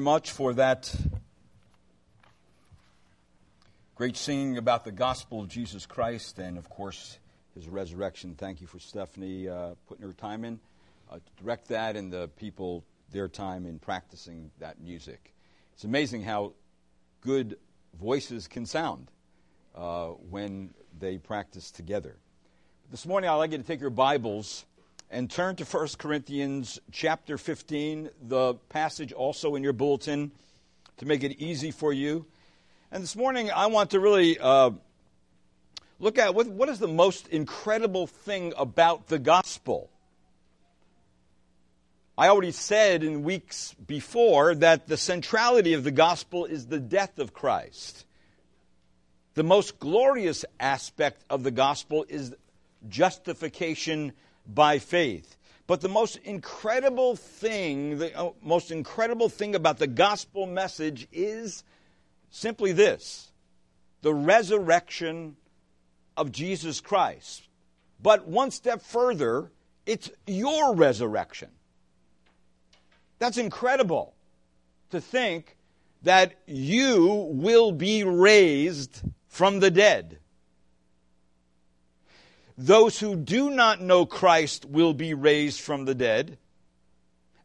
much for that great singing about the gospel of Jesus Christ and, of course, his resurrection. Thank you for Stephanie uh, putting her time in uh, to direct that and the people their time in practicing that music. It's amazing how good voices can sound uh, when they practice together. This morning, I'd like you to take your Bibles and turn to 1 Corinthians chapter 15, the passage also in your bulletin to make it easy for you. And this morning, I want to really uh, look at what, what is the most incredible thing about the gospel. I already said in weeks before that the centrality of the gospel is the death of Christ. The most glorious aspect of the gospel is justification by faith. But the most incredible thing, the uh, most incredible thing about the gospel message is simply this the resurrection of Jesus Christ. But one step further, it's your resurrection. That's incredible to think that you will be raised from the dead. Those who do not know Christ will be raised from the dead,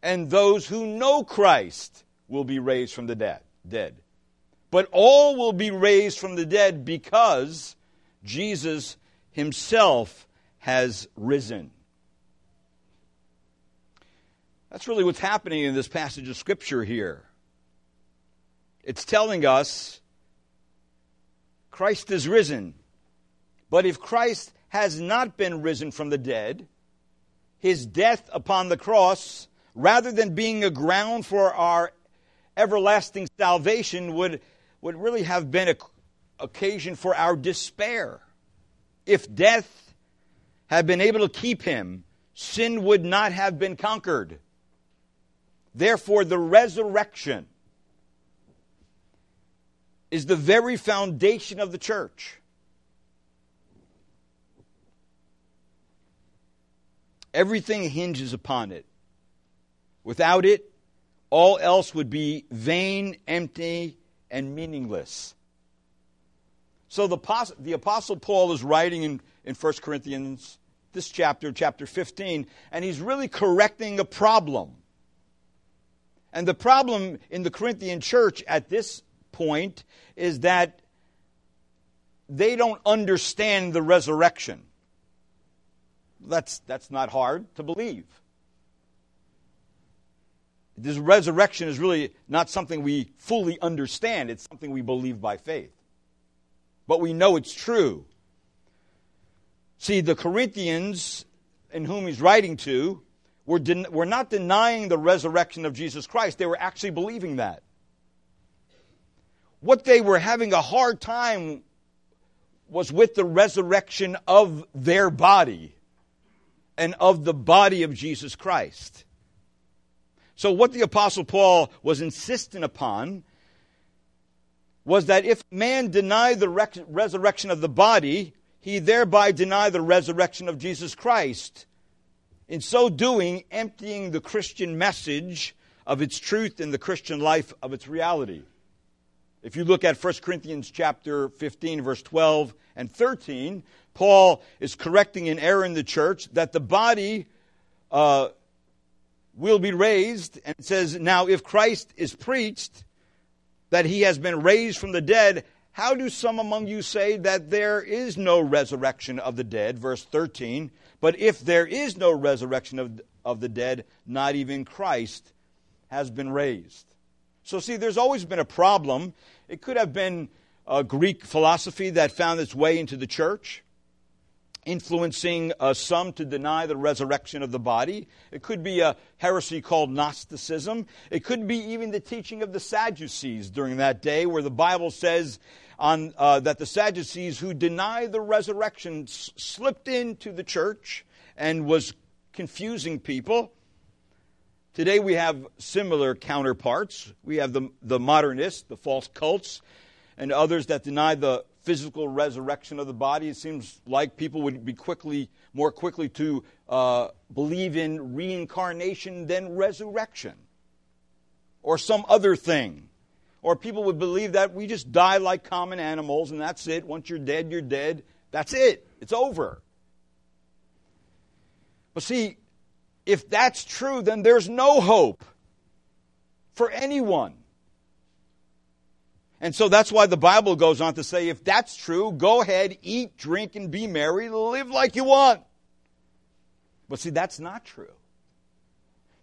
and those who know Christ will be raised from the dead. dead. But all will be raised from the dead because Jesus himself has risen. That's really what's happening in this passage of Scripture here. It's telling us Christ is risen. But if Christ has not been risen from the dead, his death upon the cross, rather than being a ground for our everlasting salvation, would, would really have been an occasion for our despair. If death had been able to keep him, sin would not have been conquered. Therefore, the resurrection is the very foundation of the church. Everything hinges upon it. Without it, all else would be vain, empty, and meaningless. So the, the Apostle Paul is writing in, in 1 Corinthians, this chapter, chapter 15, and he's really correcting a problem. And the problem in the Corinthian church at this point is that they don't understand the resurrection. That's, that's not hard to believe. This resurrection is really not something we fully understand, it's something we believe by faith. But we know it's true. See, the Corinthians, in whom he's writing to, were, den- were not denying the resurrection of Jesus Christ, they were actually believing that. What they were having a hard time was with the resurrection of their body and of the body of Jesus Christ. So, what the Apostle Paul was insistent upon was that if man denied the resurrection of the body, he thereby denied the resurrection of Jesus Christ. In so doing, emptying the Christian message of its truth and the Christian life of its reality. If you look at 1 Corinthians chapter 15 verse 12 and 13, Paul is correcting an error in the church that the body uh, will be raised. And it says, Now, if Christ is preached that he has been raised from the dead, how do some among you say that there is no resurrection of the dead? Verse 13. But if there is no resurrection of, of the dead, not even Christ has been raised. So, see, there's always been a problem. It could have been a Greek philosophy that found its way into the church influencing uh, some to deny the resurrection of the body. It could be a heresy called Gnosticism. It could be even the teaching of the Sadducees during that day, where the Bible says on, uh, that the Sadducees who deny the resurrection s- slipped into the church and was confusing people. Today we have similar counterparts. We have the, the modernists, the false cults, and others that deny the physical resurrection of the body. It seems like people would be quickly, more quickly to uh, believe in reincarnation than resurrection. or some other thing. Or people would believe that we just die like common animals and that's it. Once you're dead, you're dead. That's it. It's over. But see, if that's true, then there's no hope for anyone. And so that's why the Bible goes on to say if that's true, go ahead, eat, drink, and be merry, live like you want. But see, that's not true.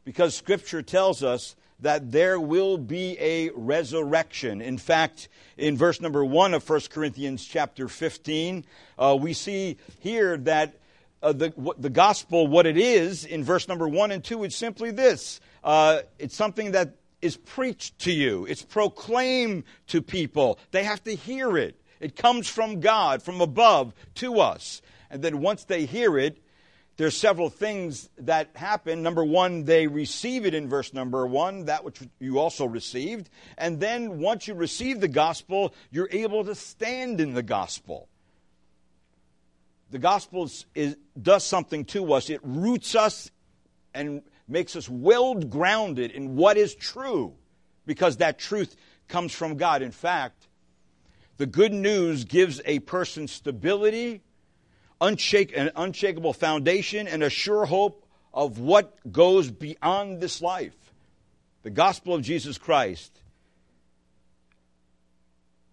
Because Scripture tells us that there will be a resurrection. In fact, in verse number 1 of 1 Corinthians chapter 15, uh, we see here that uh, the, what, the gospel, what it is, in verse number 1 and 2, is simply this. Uh, it's something that is preached to you, it's proclaimed to people. They have to hear it. It comes from God, from above to us. And then once they hear it, there's several things that happen. Number one, they receive it in verse number one, that which you also received. And then once you receive the gospel, you're able to stand in the gospel. The gospel is, does something to us, it roots us and makes us well grounded in what is true because that truth comes from God. In fact, the good news gives a person stability, unshake, an unshakable foundation, and a sure hope of what goes beyond this life. The gospel of Jesus Christ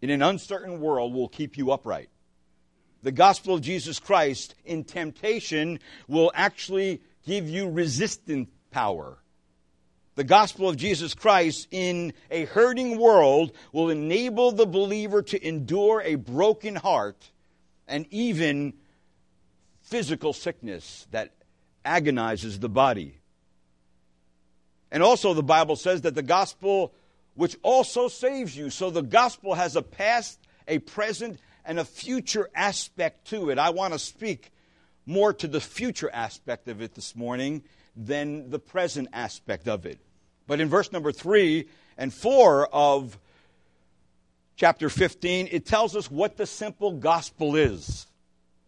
in an uncertain world will keep you upright. The gospel of Jesus Christ in temptation will actually give you resistance power. The gospel of Jesus Christ in a hurting world will enable the believer to endure a broken heart and even physical sickness that agonizes the body. And also, the Bible says that the gospel, which also saves you. So the gospel has a past, a present, and a future aspect to it. I want to speak more to the future aspect of it this morning than the present aspect of it. But in verse number 3 and 4 of chapter 15, it tells us what the simple gospel is.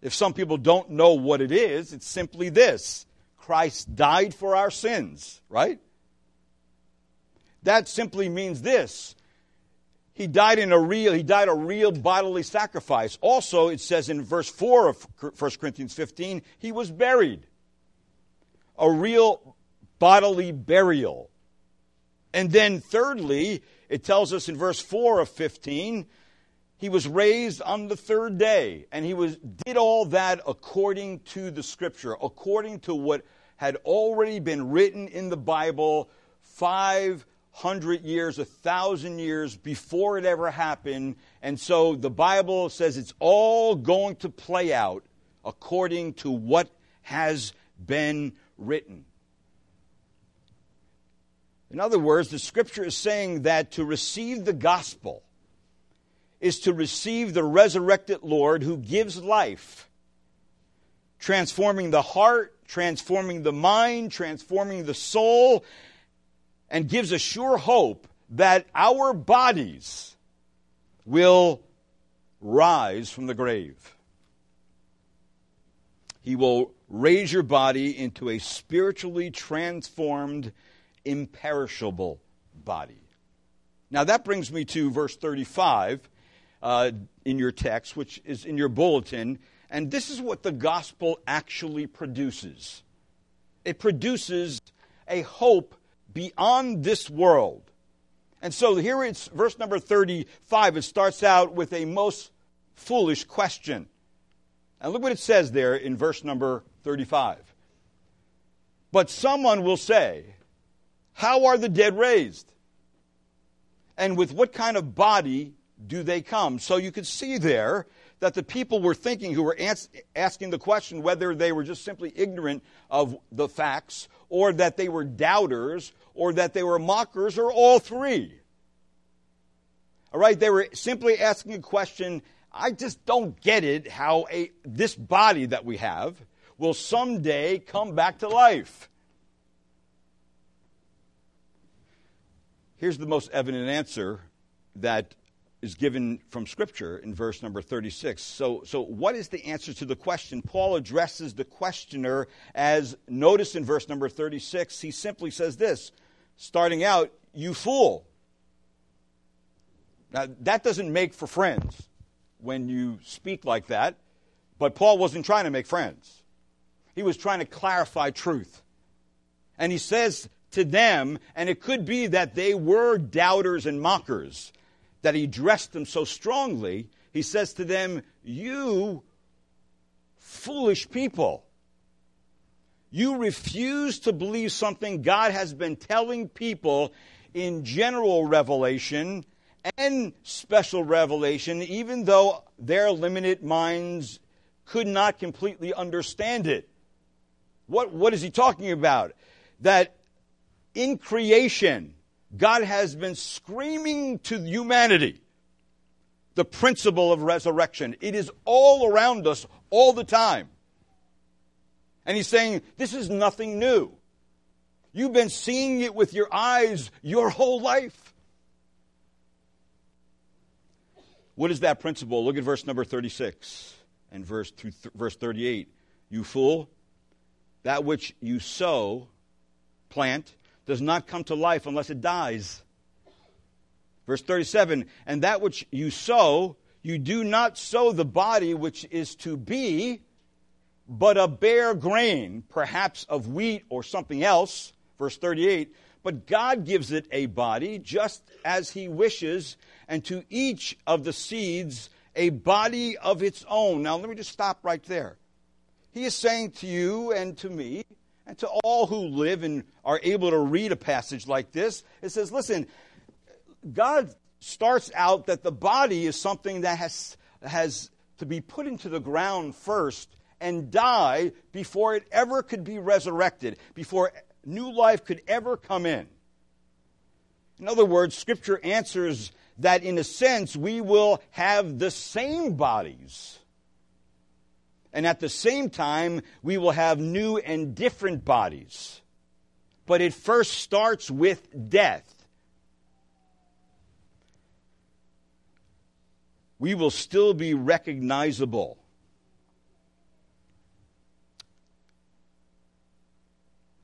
If some people don't know what it is, it's simply this Christ died for our sins, right? That simply means this. He died in a real, he died a real bodily sacrifice. Also, it says in verse 4 of 1 Corinthians 15, he was buried a real bodily burial. And then, thirdly, it tells us in verse 4 of 15, he was raised on the third day, and he was, did all that according to the scripture, according to what had already been written in the Bible 500 years, a thousand years before it ever happened. And so the Bible says it's all going to play out according to what has been written. In other words, the scripture is saying that to receive the gospel is to receive the resurrected Lord who gives life, transforming the heart, transforming the mind, transforming the soul, and gives a sure hope that our bodies will rise from the grave. He will raise your body into a spiritually transformed, imperishable body. Now, that brings me to verse 35 uh, in your text, which is in your bulletin. And this is what the gospel actually produces it produces a hope beyond this world. And so here it's verse number 35. It starts out with a most foolish question. And look what it says there in verse number 35. But someone will say, How are the dead raised? And with what kind of body do they come? So you could see there that the people were thinking who were ans- asking the question whether they were just simply ignorant of the facts, or that they were doubters, or that they were mockers, or all three. All right, they were simply asking a question. I just don't get it how a, this body that we have will someday come back to life. Here's the most evident answer that is given from Scripture in verse number 36. So, so, what is the answer to the question? Paul addresses the questioner as, notice in verse number 36, he simply says this starting out, you fool. Now, that doesn't make for friends when you speak like that, but Paul wasn't trying to make friends. He was trying to clarify truth. And he says to them, and it could be that they were doubters and mockers, that he dressed them so strongly. He says to them, You foolish people. You refuse to believe something God has been telling people in general revelation and special revelation, even though their limited minds could not completely understand it. What, what is he talking about? That in creation, God has been screaming to humanity the principle of resurrection. It is all around us all the time. And he's saying, This is nothing new. You've been seeing it with your eyes your whole life. What is that principle? Look at verse number 36 and verse, th- verse 38. You fool, that which you sow, plant, does not come to life unless it dies. Verse 37 And that which you sow, you do not sow the body which is to be, but a bare grain, perhaps of wheat or something else. Verse 38 But God gives it a body just as He wishes, and to each of the seeds a body of its own. Now, let me just stop right there. He is saying to you and to me, and to all who live and are able to read a passage like this, it says, listen, God starts out that the body is something that has, has to be put into the ground first and die before it ever could be resurrected, before new life could ever come in. In other words, Scripture answers that in a sense we will have the same bodies. And at the same time, we will have new and different bodies. But it first starts with death. We will still be recognizable.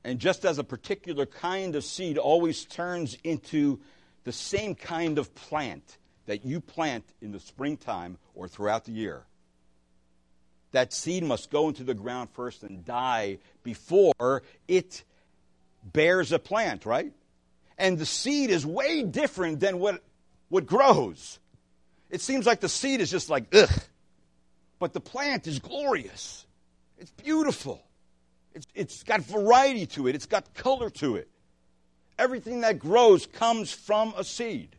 And just as a particular kind of seed always turns into the same kind of plant that you plant in the springtime or throughout the year, that seed must go into the ground first and die before it bears a plant, right? And the seed is way different than what, what grows. It seems like the seed is just like, ugh. But the plant is glorious. It's beautiful. It's, it's got variety to it, it's got color to it. Everything that grows comes from a seed.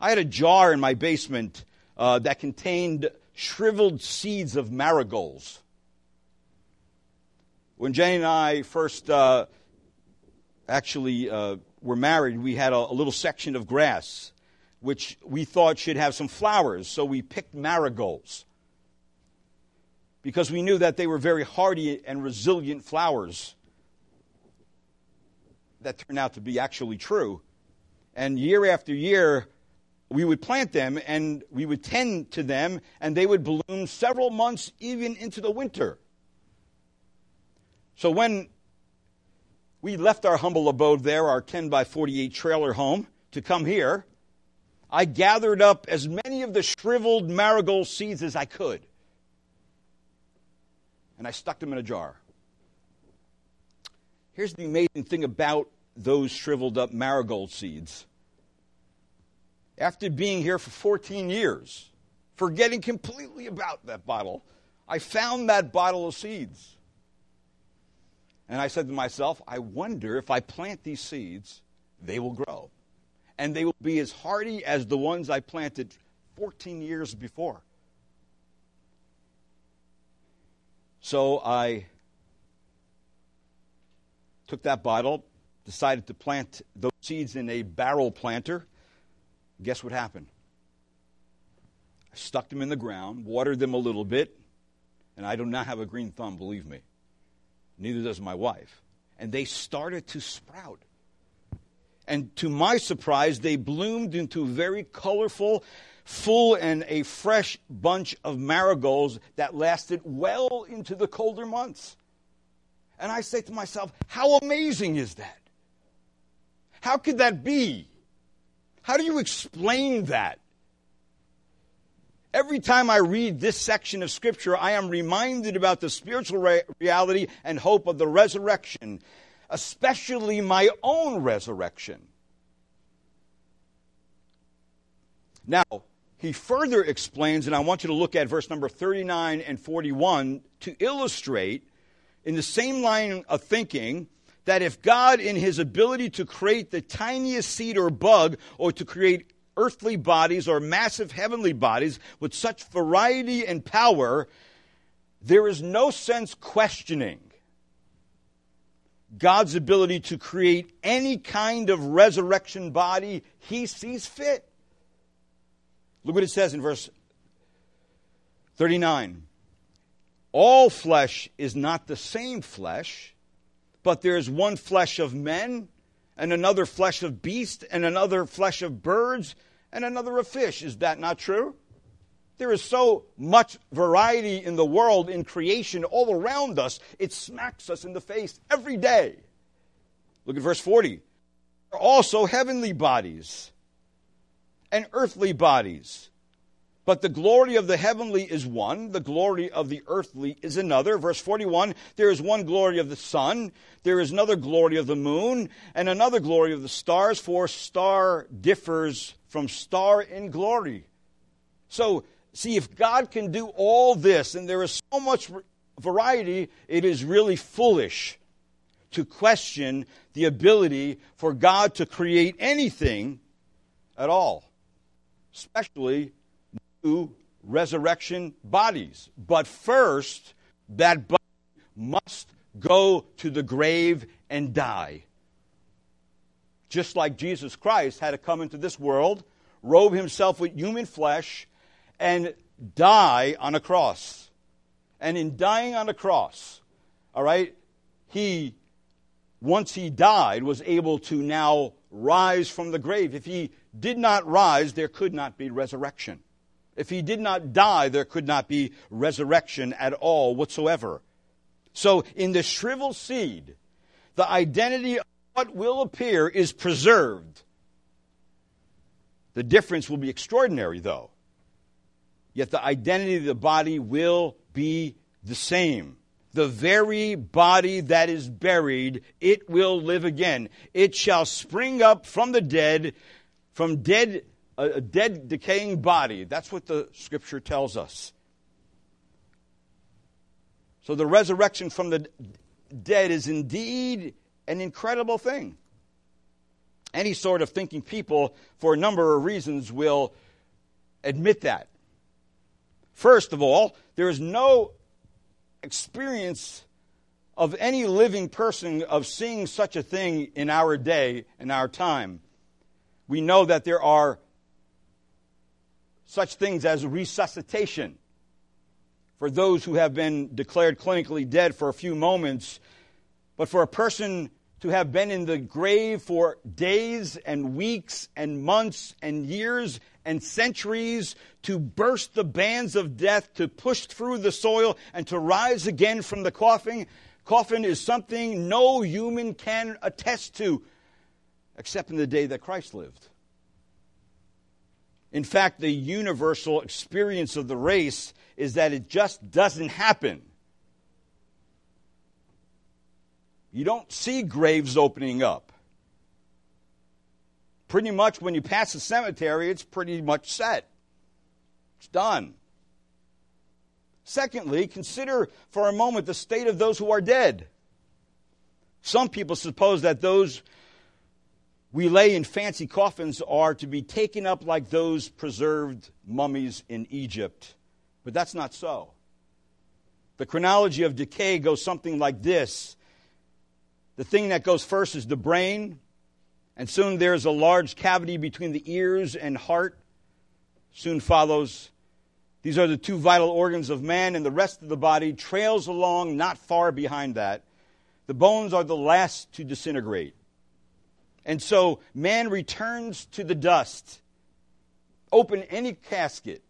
I had a jar in my basement uh, that contained shriveled seeds of marigolds. When Jenny and I first uh, actually uh, were married, we had a, a little section of grass which we thought should have some flowers, so we picked marigolds because we knew that they were very hardy and resilient flowers. That turned out to be actually true. And year after year, we would plant them and we would tend to them, and they would bloom several months, even into the winter. So when we left our humble abode there, our 10 by 48 trailer home, to come here, I gathered up as many of the shriveled marigold seeds as I could and I stuck them in a jar. Here's the amazing thing about those shriveled up marigold seeds. After being here for 14 years, forgetting completely about that bottle, I found that bottle of seeds. And I said to myself, I wonder if I plant these seeds, they will grow. And they will be as hardy as the ones I planted 14 years before. So I took that bottle, decided to plant those seeds in a barrel planter. Guess what happened? I stuck them in the ground, watered them a little bit, and I do not have a green thumb, believe me. Neither does my wife. And they started to sprout. And to my surprise, they bloomed into very colorful full and a fresh bunch of marigolds that lasted well into the colder months. And I say to myself, how amazing is that? How could that be? How do you explain that? Every time I read this section of Scripture, I am reminded about the spiritual re- reality and hope of the resurrection, especially my own resurrection. Now, he further explains, and I want you to look at verse number 39 and 41 to illustrate, in the same line of thinking, that if God, in his ability to create the tiniest seed or bug, or to create earthly bodies or massive heavenly bodies with such variety and power, there is no sense questioning God's ability to create any kind of resurrection body he sees fit. Look what it says in verse 39. All flesh is not the same flesh, but there is one flesh of men, and another flesh of beasts, and another flesh of birds, and another of fish. Is that not true? There is so much variety in the world, in creation, all around us, it smacks us in the face every day. Look at verse 40. There are also heavenly bodies and earthly bodies. But the glory of the heavenly is one, the glory of the earthly is another. Verse 41 There is one glory of the sun, there is another glory of the moon, and another glory of the stars, for star differs from star in glory. So, see, if God can do all this and there is so much variety, it is really foolish to question the ability for God to create anything at all especially new resurrection bodies. But first, that body must go to the grave and die. Just like Jesus Christ had to come into this world, robe himself with human flesh, and die on a cross. And in dying on a cross, all right, he, once he died, was able to now rise from the grave. If he did not rise, there could not be resurrection. If he did not die, there could not be resurrection at all whatsoever. So, in the shriveled seed, the identity of what will appear is preserved. The difference will be extraordinary, though. Yet the identity of the body will be the same. The very body that is buried, it will live again. It shall spring up from the dead from dead, a dead, decaying body. That's what the scripture tells us. So the resurrection from the dead is indeed an incredible thing. Any sort of thinking people, for a number of reasons, will admit that. First of all, there is no experience of any living person of seeing such a thing in our day, in our time we know that there are such things as resuscitation for those who have been declared clinically dead for a few moments. But for a person to have been in the grave for days and weeks and months and years and centuries, to burst the bands of death, to push through the soil, and to rise again from the coffin, coffin is something no human can attest to except in the day that Christ lived. In fact, the universal experience of the race is that it just doesn't happen. You don't see graves opening up. Pretty much when you pass a cemetery, it's pretty much set. It's done. Secondly, consider for a moment the state of those who are dead. Some people suppose that those we lay in fancy coffins are to be taken up like those preserved mummies in Egypt. But that's not so. The chronology of decay goes something like this The thing that goes first is the brain, and soon there's a large cavity between the ears and heart. Soon follows. These are the two vital organs of man, and the rest of the body trails along not far behind that. The bones are the last to disintegrate. And so man returns to the dust. Open any casket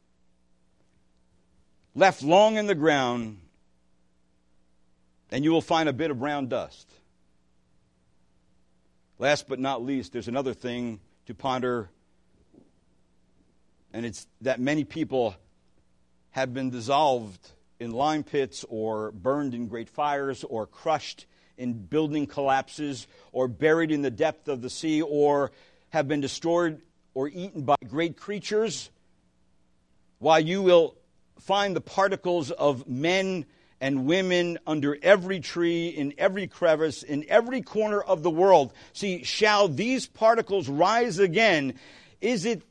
left long in the ground, and you will find a bit of brown dust. Last but not least, there's another thing to ponder, and it's that many people have been dissolved in lime pits or burned in great fires or crushed in building collapses or buried in the depth of the sea or have been destroyed or eaten by great creatures, while you will find the particles of men and women under every tree, in every crevice, in every corner of the world. See, shall these particles rise again? Is it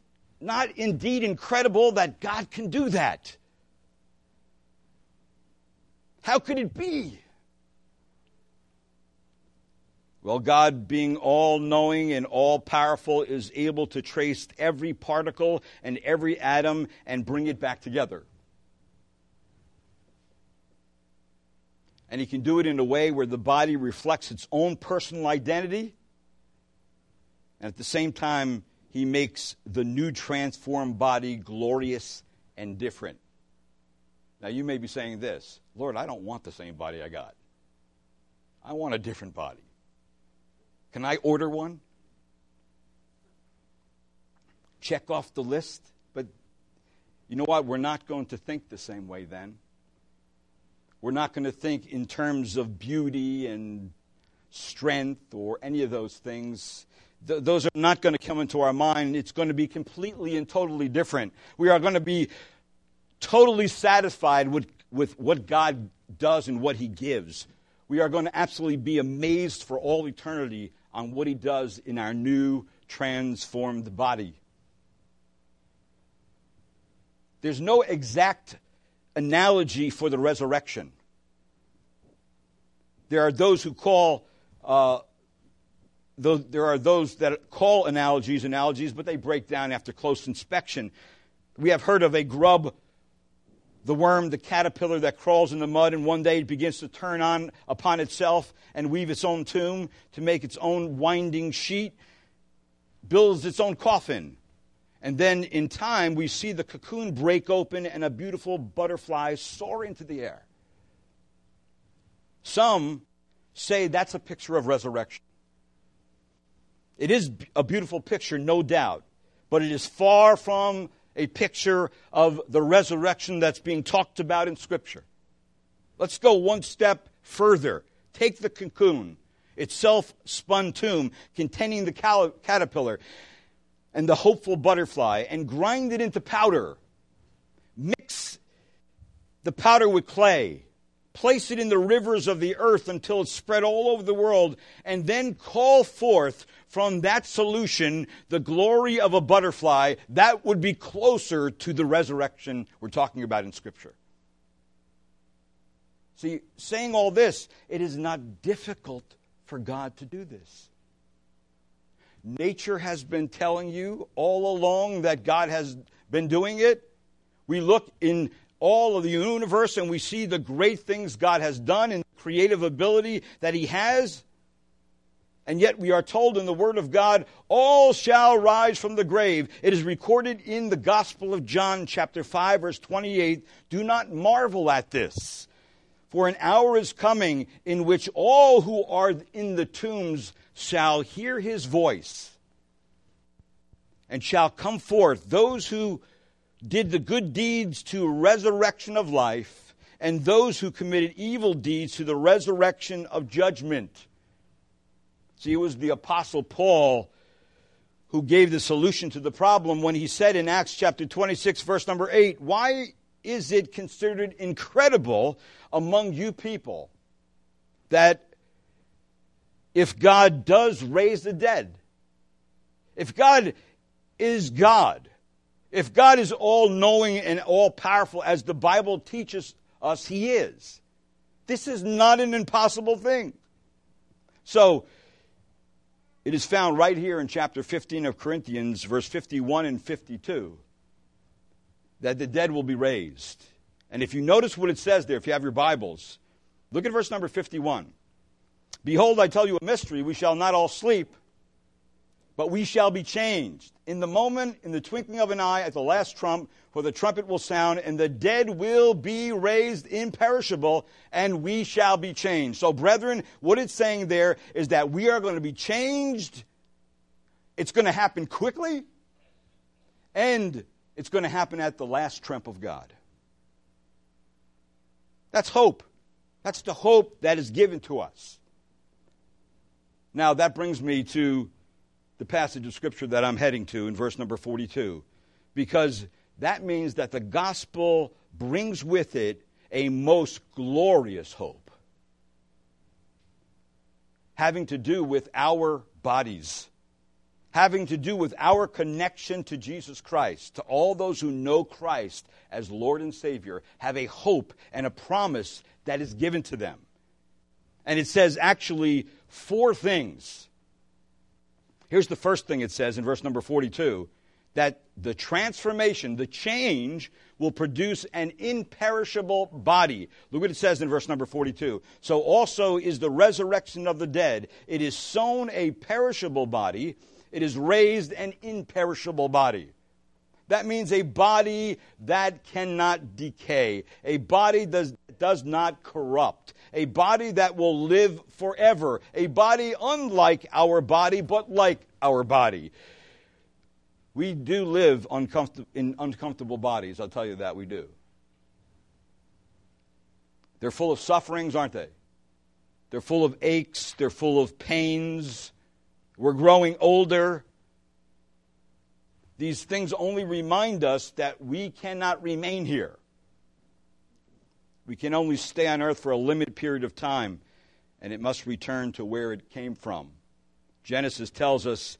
not indeed incredible that God can do that? How could it be? Well, God, being all knowing and all powerful, is able to trace every particle and every atom and bring it back together. And He can do it in a way where the body reflects its own personal identity. And at the same time, He makes the new transformed body glorious and different. Now, you may be saying this Lord, I don't want the same body I got. I want a different body. Can I order one? Check off the list? But you know what? We're not going to think the same way then. We're not going to think in terms of beauty and strength or any of those things. Th- those are not going to come into our mind. It's going to be completely and totally different. We are going to be totally satisfied with, with what God does and what He gives. We are going to absolutely be amazed for all eternity on what He does in our new transformed body. There's no exact analogy for the resurrection. There are those who call, uh, there are those that call analogies analogies, but they break down after close inspection. We have heard of a grub the worm, the caterpillar that crawls in the mud, and one day it begins to turn on upon itself and weave its own tomb to make its own winding sheet, builds its own coffin. And then in time, we see the cocoon break open and a beautiful butterfly soar into the air. Some say that's a picture of resurrection. It is a beautiful picture, no doubt, but it is far from a picture of the resurrection that's being talked about in Scripture. Let's go one step further. Take the cocoon, its self spun tomb containing the caterpillar and the hopeful butterfly, and grind it into powder. Mix the powder with clay. Place it in the rivers of the earth until it's spread all over the world, and then call forth from that solution the glory of a butterfly, that would be closer to the resurrection we're talking about in Scripture. See, saying all this, it is not difficult for God to do this. Nature has been telling you all along that God has been doing it. We look in all of the universe and we see the great things God has done and creative ability that He has. And yet we are told in the Word of God, all shall rise from the grave. It is recorded in the Gospel of John, chapter 5, verse 28. Do not marvel at this, for an hour is coming in which all who are in the tombs shall hear his voice and shall come forth, those who did the good deeds to resurrection of life, and those who committed evil deeds to the resurrection of judgment. See, it was the Apostle Paul who gave the solution to the problem when he said in Acts chapter 26, verse number 8, Why is it considered incredible among you people that if God does raise the dead, if God is God, if God is all knowing and all powerful, as the Bible teaches us He is, this is not an impossible thing. So, it is found right here in chapter 15 of Corinthians, verse 51 and 52, that the dead will be raised. And if you notice what it says there, if you have your Bibles, look at verse number 51. Behold, I tell you a mystery. We shall not all sleep, but we shall be changed. In the moment, in the twinkling of an eye, at the last trump, for the trumpet will sound, and the dead will be raised imperishable, and we shall be changed. So, brethren, what it's saying there is that we are going to be changed. It's going to happen quickly, and it's going to happen at the last trump of God. That's hope. That's the hope that is given to us. Now, that brings me to the passage of Scripture that I'm heading to in verse number 42, because that means that the gospel brings with it a most glorious hope, having to do with our bodies, having to do with our connection to Jesus Christ. To all those who know Christ as Lord and Savior, have a hope and a promise that is given to them. And it says actually four things Here's the first thing it says in verse number 42 that the transformation, the change, will produce an imperishable body. Look what it says in verse number 42. So also is the resurrection of the dead. It is sown a perishable body, it is raised an imperishable body. That means a body that cannot decay, a body does not corrupt, a body that will live forever, a body unlike our body, but like our body. We do live in uncomfortable bodies, I'll tell you that we do. They're full of sufferings, aren't they? They're full of aches, they're full of pains. We're growing older. These things only remind us that we cannot remain here. We can only stay on earth for a limited period of time, and it must return to where it came from. Genesis tells us,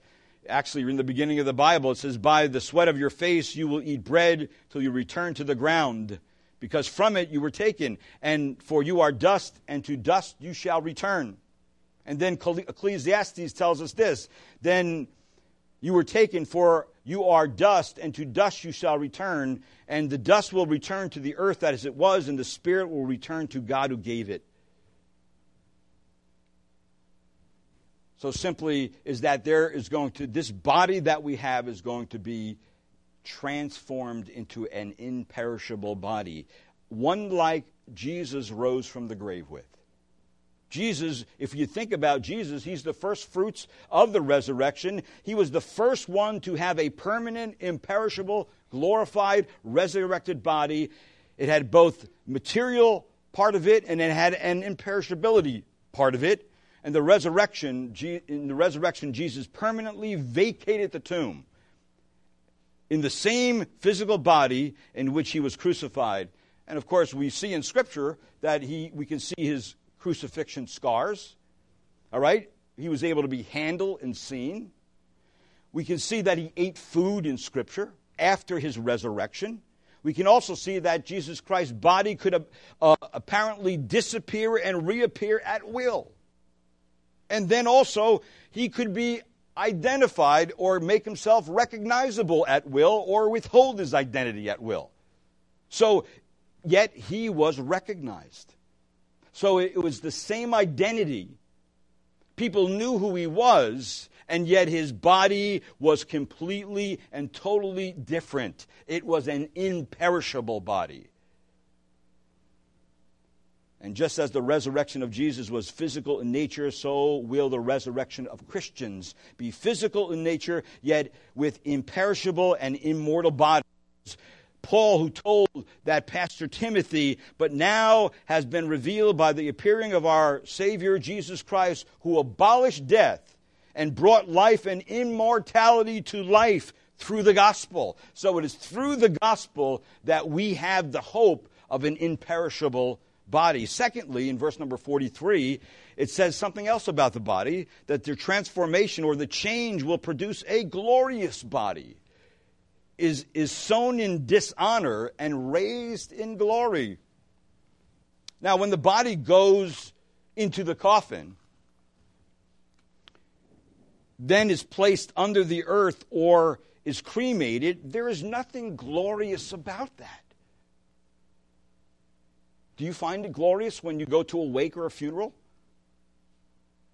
actually, in the beginning of the Bible, it says, By the sweat of your face you will eat bread till you return to the ground, because from it you were taken, and for you are dust, and to dust you shall return. And then Ecclesiastes tells us this Then you were taken, for you are dust, and to dust you shall return, and the dust will return to the earth that as it was, and the spirit will return to God who gave it. So simply is that there is going to, this body that we have is going to be transformed into an imperishable body, one like Jesus rose from the grave with. Jesus, if you think about Jesus, he's the first fruits of the resurrection. He was the first one to have a permanent, imperishable, glorified, resurrected body. It had both material part of it and it had an imperishability part of it. And the resurrection, in the resurrection, Jesus permanently vacated the tomb in the same physical body in which he was crucified. And of course, we see in Scripture that he, we can see his crucifixion scars. All right? He was able to be handled and seen. We can see that he ate food in Scripture after his resurrection. We can also see that Jesus Christ's body could uh, apparently disappear and reappear at will. And then also, he could be identified or make himself recognizable at will or withhold his identity at will. So, yet he was recognized. So it was the same identity. People knew who he was, and yet his body was completely and totally different. It was an imperishable body. And just as the resurrection of Jesus was physical in nature, so will the resurrection of Christians be physical in nature, yet with imperishable and immortal bodies Paul, who told that Pastor Timothy, but now has been revealed by the appearing of our Savior Jesus Christ, who abolished death and brought life and immortality to life through the gospel. So it is through the gospel that we have the hope of an imperishable body. Secondly, in verse number 43, it says something else about the body that the transformation or the change will produce a glorious body is, is sown in dishonor and raised in glory. Now, when the body goes into the coffin, then is placed under the earth or is cremated, there is nothing glorious about that. Do you find it glorious when you go to a wake or a funeral?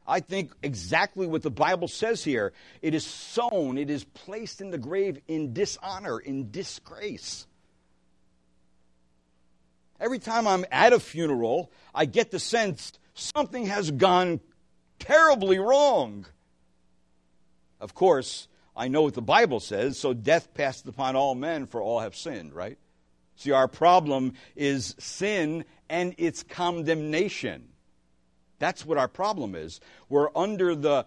I think exactly what the Bible says here. It is sown, it is placed in the grave in dishonor, in disgrace. Every time I'm at a funeral, I get the sense something has gone terribly wrong. Of course, I know what the Bible says, so death passed upon all men, for all have sinned, right? See, our problem is sin and its condemnation. That's what our problem is. We're under the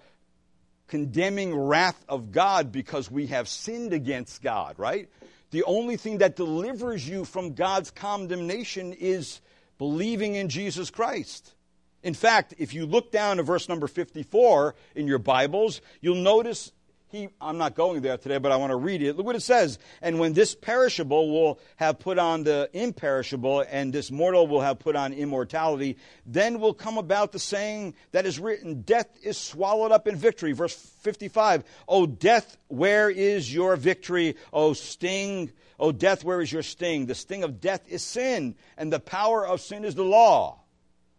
condemning wrath of God because we have sinned against God, right? The only thing that delivers you from God's condemnation is believing in Jesus Christ. In fact, if you look down to verse number 54 in your Bibles, you'll notice he, I'm not going there today, but I want to read it. Look what it says. And when this perishable will have put on the imperishable, and this mortal will have put on immortality, then will come about the saying that is written, Death is swallowed up in victory. Verse 55. O death, where is your victory? O sting, O death, where is your sting? The sting of death is sin, and the power of sin is the law.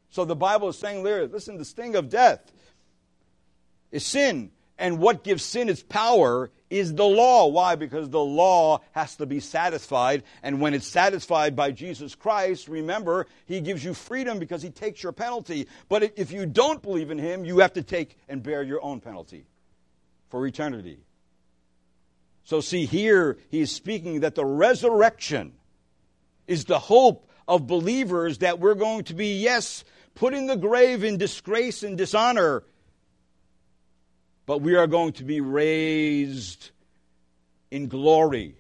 So the Bible is saying listen, the sting of death is sin and what gives sin its power is the law. Why? Because the law has to be satisfied. And when it's satisfied by Jesus Christ, remember, He gives you freedom because He takes your penalty. But if you don't believe in Him, you have to take and bear your own penalty for eternity. So, see, here He is speaking that the resurrection is the hope of believers that we're going to be, yes, put in the grave in disgrace and dishonor but we are going to be raised in glory.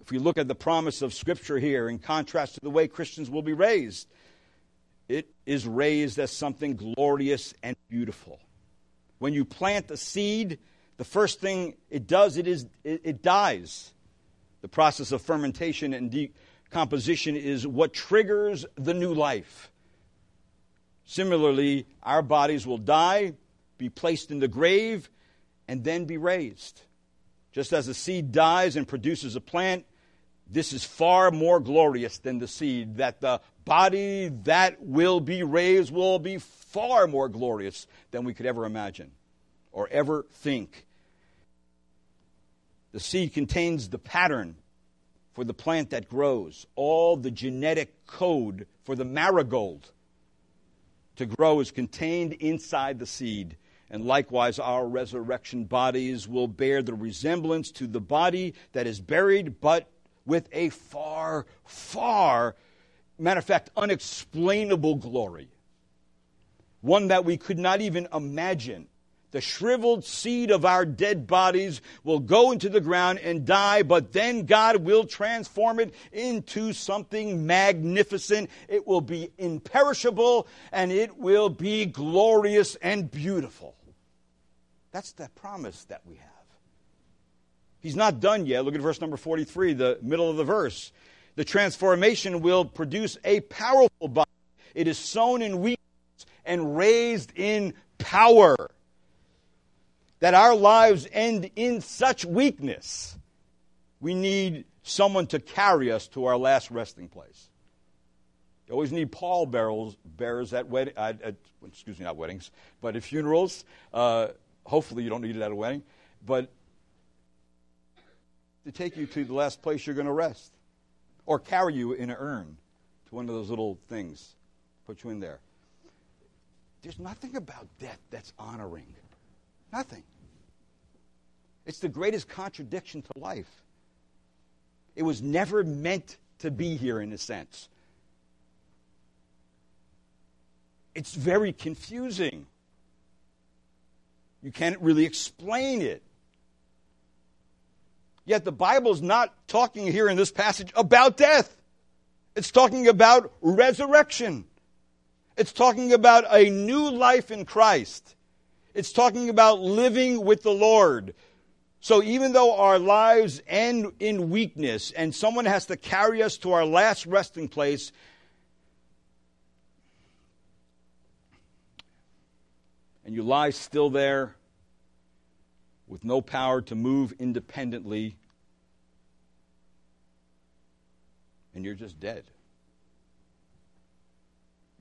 If we look at the promise of Scripture here, in contrast to the way Christians will be raised, it is raised as something glorious and beautiful. When you plant a seed, the first thing it does it is it, it dies. The process of fermentation and decomposition is what triggers the new life. Similarly, our bodies will die, be placed in the grave, and then be raised. Just as a seed dies and produces a plant, this is far more glorious than the seed. That the body that will be raised will be far more glorious than we could ever imagine or ever think. The seed contains the pattern for the plant that grows, all the genetic code for the marigold to grow is contained inside the seed. And likewise, our resurrection bodies will bear the resemblance to the body that is buried, but with a far, far, matter of fact, unexplainable glory. One that we could not even imagine the shriveled seed of our dead bodies will go into the ground and die, but then God will transform it into something magnificent. It will be imperishable and it will be glorious and beautiful. That's the promise that we have. He's not done yet. Look at verse number 43, the middle of the verse. The transformation will produce a powerful body. It is sown in weakness and raised in power that our lives end in such weakness, we need someone to carry us to our last resting place. You always need pall barrels, bearers at, wed- at, at, excuse me, not weddings, but at funerals. Uh, hopefully, you don't need it at a wedding, but to take you to the last place you're going to rest, or carry you in an urn to one of those little things, put you in there. There's nothing about death that's honoring. Nothing. It's the greatest contradiction to life. It was never meant to be here, in a sense. It's very confusing. You can't really explain it. Yet the Bible's not talking here in this passage about death. It's talking about resurrection. It's talking about a new life in Christ. It's talking about living with the Lord. So even though our lives end in weakness and someone has to carry us to our last resting place, and you lie still there with no power to move independently, and you're just dead.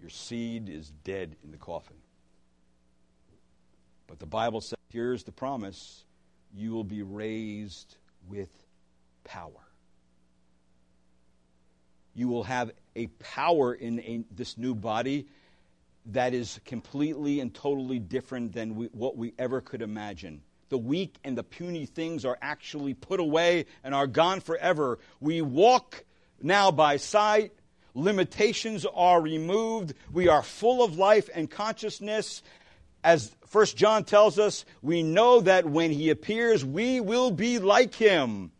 Your seed is dead in the coffin. But the Bible says here's the promise you will be raised with power. You will have a power in a, this new body that is completely and totally different than we, what we ever could imagine. The weak and the puny things are actually put away and are gone forever. We walk now by sight. Limitations are removed. We are full of life and consciousness. As First John tells us, we know that when he appears, we will be like him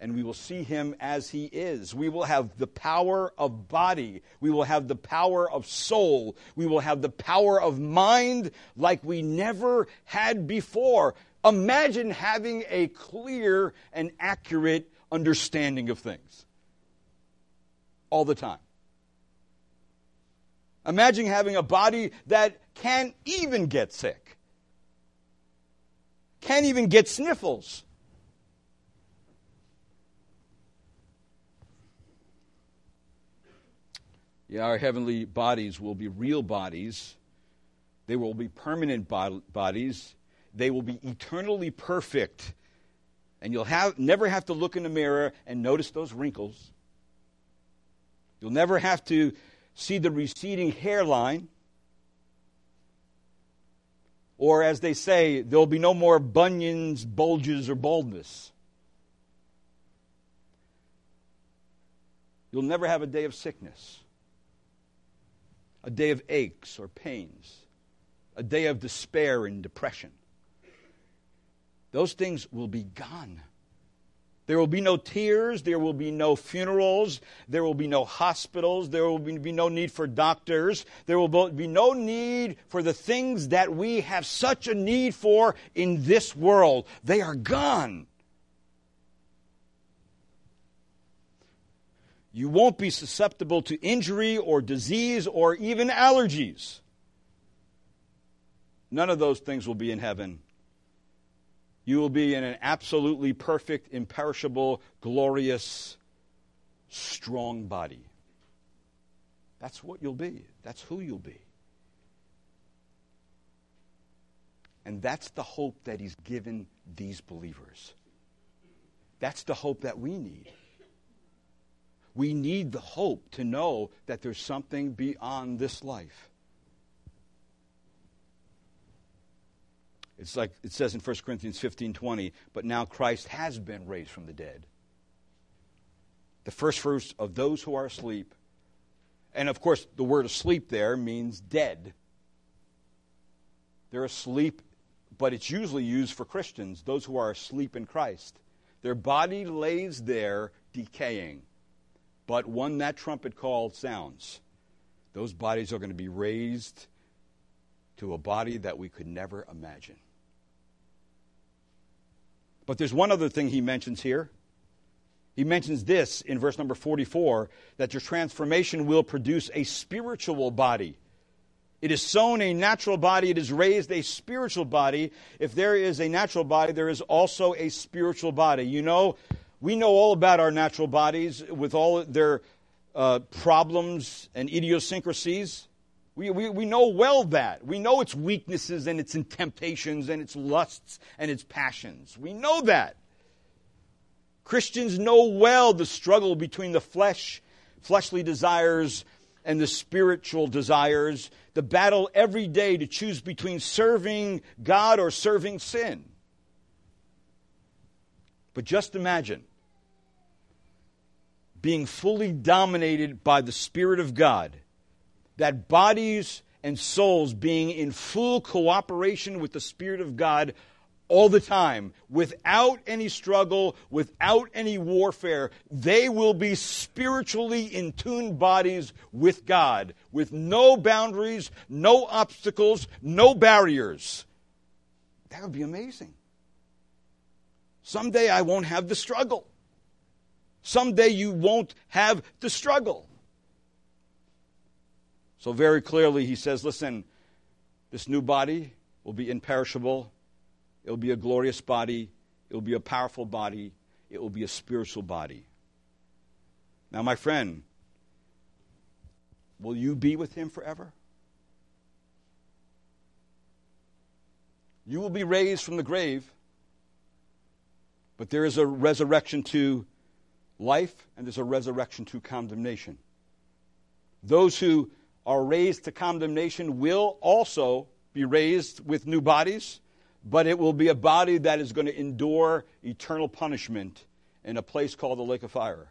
and we will see him as he is. We will have the power of body. We will have the power of soul. We will have the power of mind like we never had before. Imagine having a clear and accurate understanding of things all the time. Imagine having a body that can't even get sick, can't even get sniffles Yeah, our heavenly bodies will be real bodies. They will be permanent bodies. They will be eternally perfect. And you'll have, never have to look in the mirror and notice those wrinkles. You'll never have to see the receding hairline. Or, as they say, there'll be no more bunions, bulges, or baldness. You'll never have a day of sickness a day of aches or pains, a day of despair and depression. Those things will be gone. There will be no tears. There will be no funerals. There will be no hospitals. There will be no need for doctors. There will be no need for the things that we have such a need for in this world. They are gone. You won't be susceptible to injury or disease or even allergies. None of those things will be in heaven. You will be in an absolutely perfect, imperishable, glorious, strong body. That's what you'll be. That's who you'll be. And that's the hope that He's given these believers. That's the hope that we need. We need the hope to know that there's something beyond this life. It's like it says in 1 Corinthians 15 20, but now Christ has been raised from the dead. The first fruits of those who are asleep. And of course, the word asleep there means dead. They're asleep, but it's usually used for Christians, those who are asleep in Christ. Their body lays there decaying. But when that trumpet call sounds, those bodies are going to be raised to a body that we could never imagine. But there's one other thing he mentions here. He mentions this in verse number 44 that your transformation will produce a spiritual body. It is sown a natural body, it is raised a spiritual body. If there is a natural body, there is also a spiritual body. You know, we know all about our natural bodies with all their uh, problems and idiosyncrasies. We, we, we know well that. We know its weaknesses and its temptations and its lusts and its passions. We know that. Christians know well the struggle between the flesh, fleshly desires, and the spiritual desires, the battle every day to choose between serving God or serving sin. But just imagine being fully dominated by the Spirit of God, that bodies and souls being in full cooperation with the Spirit of God all the time, without any struggle, without any warfare, they will be spiritually in tuned bodies with God, with no boundaries, no obstacles, no barriers. That would be amazing. Someday I won't have the struggle. Someday you won't have the struggle. So, very clearly, he says, listen, this new body will be imperishable. It will be a glorious body. It will be a powerful body. It will be a spiritual body. Now, my friend, will you be with him forever? You will be raised from the grave, but there is a resurrection to life and there's a resurrection to condemnation. Those who are raised to condemnation will also be raised with new bodies, but it will be a body that is going to endure eternal punishment in a place called the lake of fire.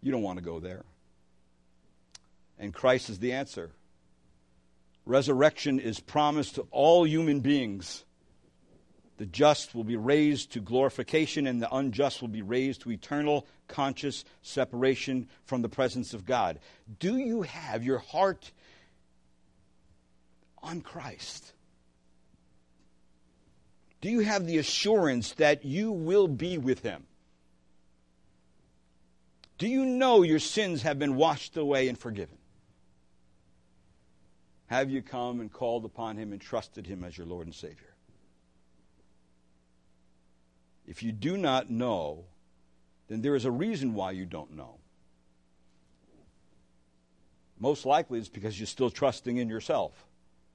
You don't want to go there. And Christ is the answer. Resurrection is promised to all human beings. The just will be raised to glorification, and the unjust will be raised to eternal, conscious separation from the presence of God. Do you have your heart on Christ? Do you have the assurance that you will be with Him? Do you know your sins have been washed away and forgiven? Have you come and called upon Him and trusted Him as your Lord and Savior? If you do not know, then there is a reason why you don't know. Most likely it's because you're still trusting in yourself,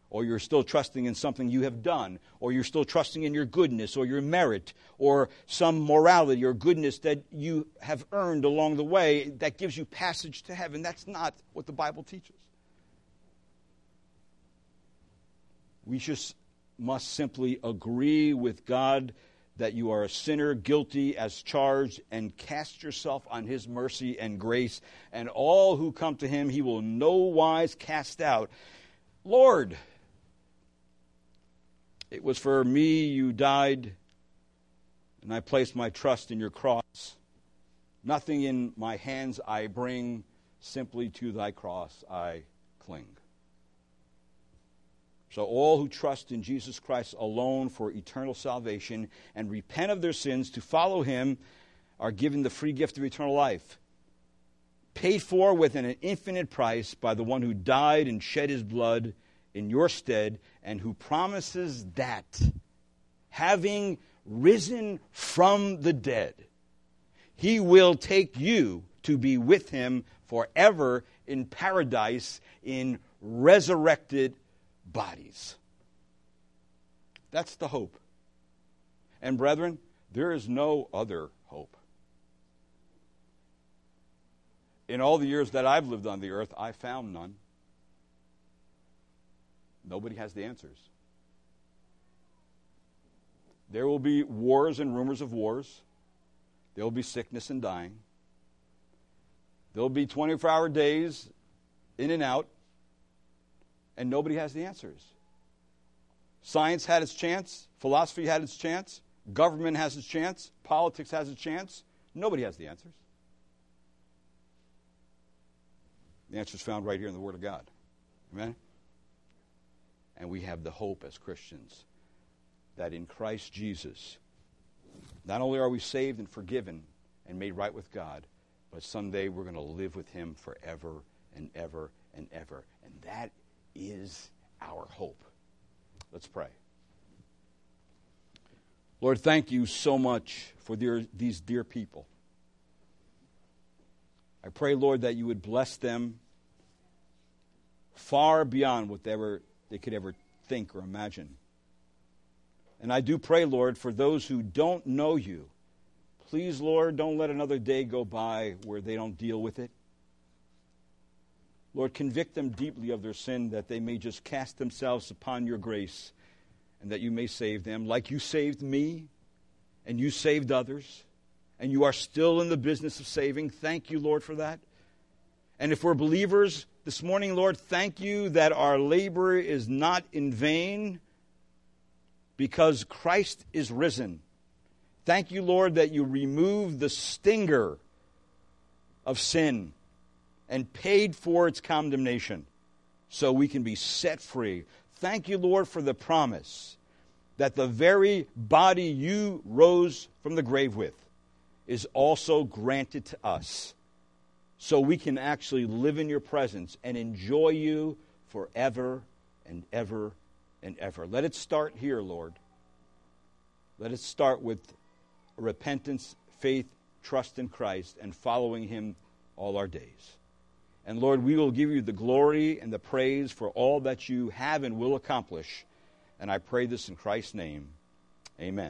or you're still trusting in something you have done, or you're still trusting in your goodness, or your merit, or some morality or goodness that you have earned along the way that gives you passage to heaven. That's not what the Bible teaches. We just must simply agree with God that you are a sinner, guilty as charged, and cast yourself on his mercy and grace, and all who come to him he will no wise cast out. Lord, it was for me you died, and I placed my trust in your cross. Nothing in my hands I bring, simply to thy cross I cling. So, all who trust in Jesus Christ alone for eternal salvation and repent of their sins to follow him are given the free gift of eternal life, paid for with an infinite price by the one who died and shed his blood in your stead, and who promises that, having risen from the dead, he will take you to be with him forever in paradise in resurrected bodies. That's the hope. And, brethren, there is no other hope. In all the years that I've lived on the earth, I found none. Nobody has the answers. There will be wars and rumors of wars. There will be sickness and dying. There will be 24 hour days in and out and nobody has the answers. Science had its chance, philosophy had its chance, government has its chance, politics has its chance. Nobody has the answers. The answer is found right here in the Word of God. Amen? And we have the hope as Christians that in Christ Jesus, not only are we saved and forgiven and made right with God, but someday we're going to live with Him forever and ever and ever. And that is our hope. Let's pray. Lord, thank you so much for these dear people. I pray, Lord, that you would bless them far beyond whatever they could ever think or imagine. And I do pray, Lord, for those who don't know you, please, Lord, don't let another day go by where they don't deal with it. Lord, convict them deeply of their sin that they may just cast themselves upon your grace and that you may save them, like you saved me and you saved others, and you are still in the business of saving. Thank you, Lord, for that. And if we're believers this morning, Lord, thank you that our labor is not in vain because Christ is risen. Thank you, Lord, that you remove the stinger of sin and paid for its condemnation so we can be set free. Thank you, Lord, for the promise that the very body you rose from the grave with is also granted to us so we can actually live in your presence and enjoy you forever and ever and ever. Let it start here, Lord. Let it start with repentance, faith, trust in Christ, and following him all our days. And Lord, we will give you the glory and the praise for all that you have and will accomplish. And I pray this in Christ's name. Amen.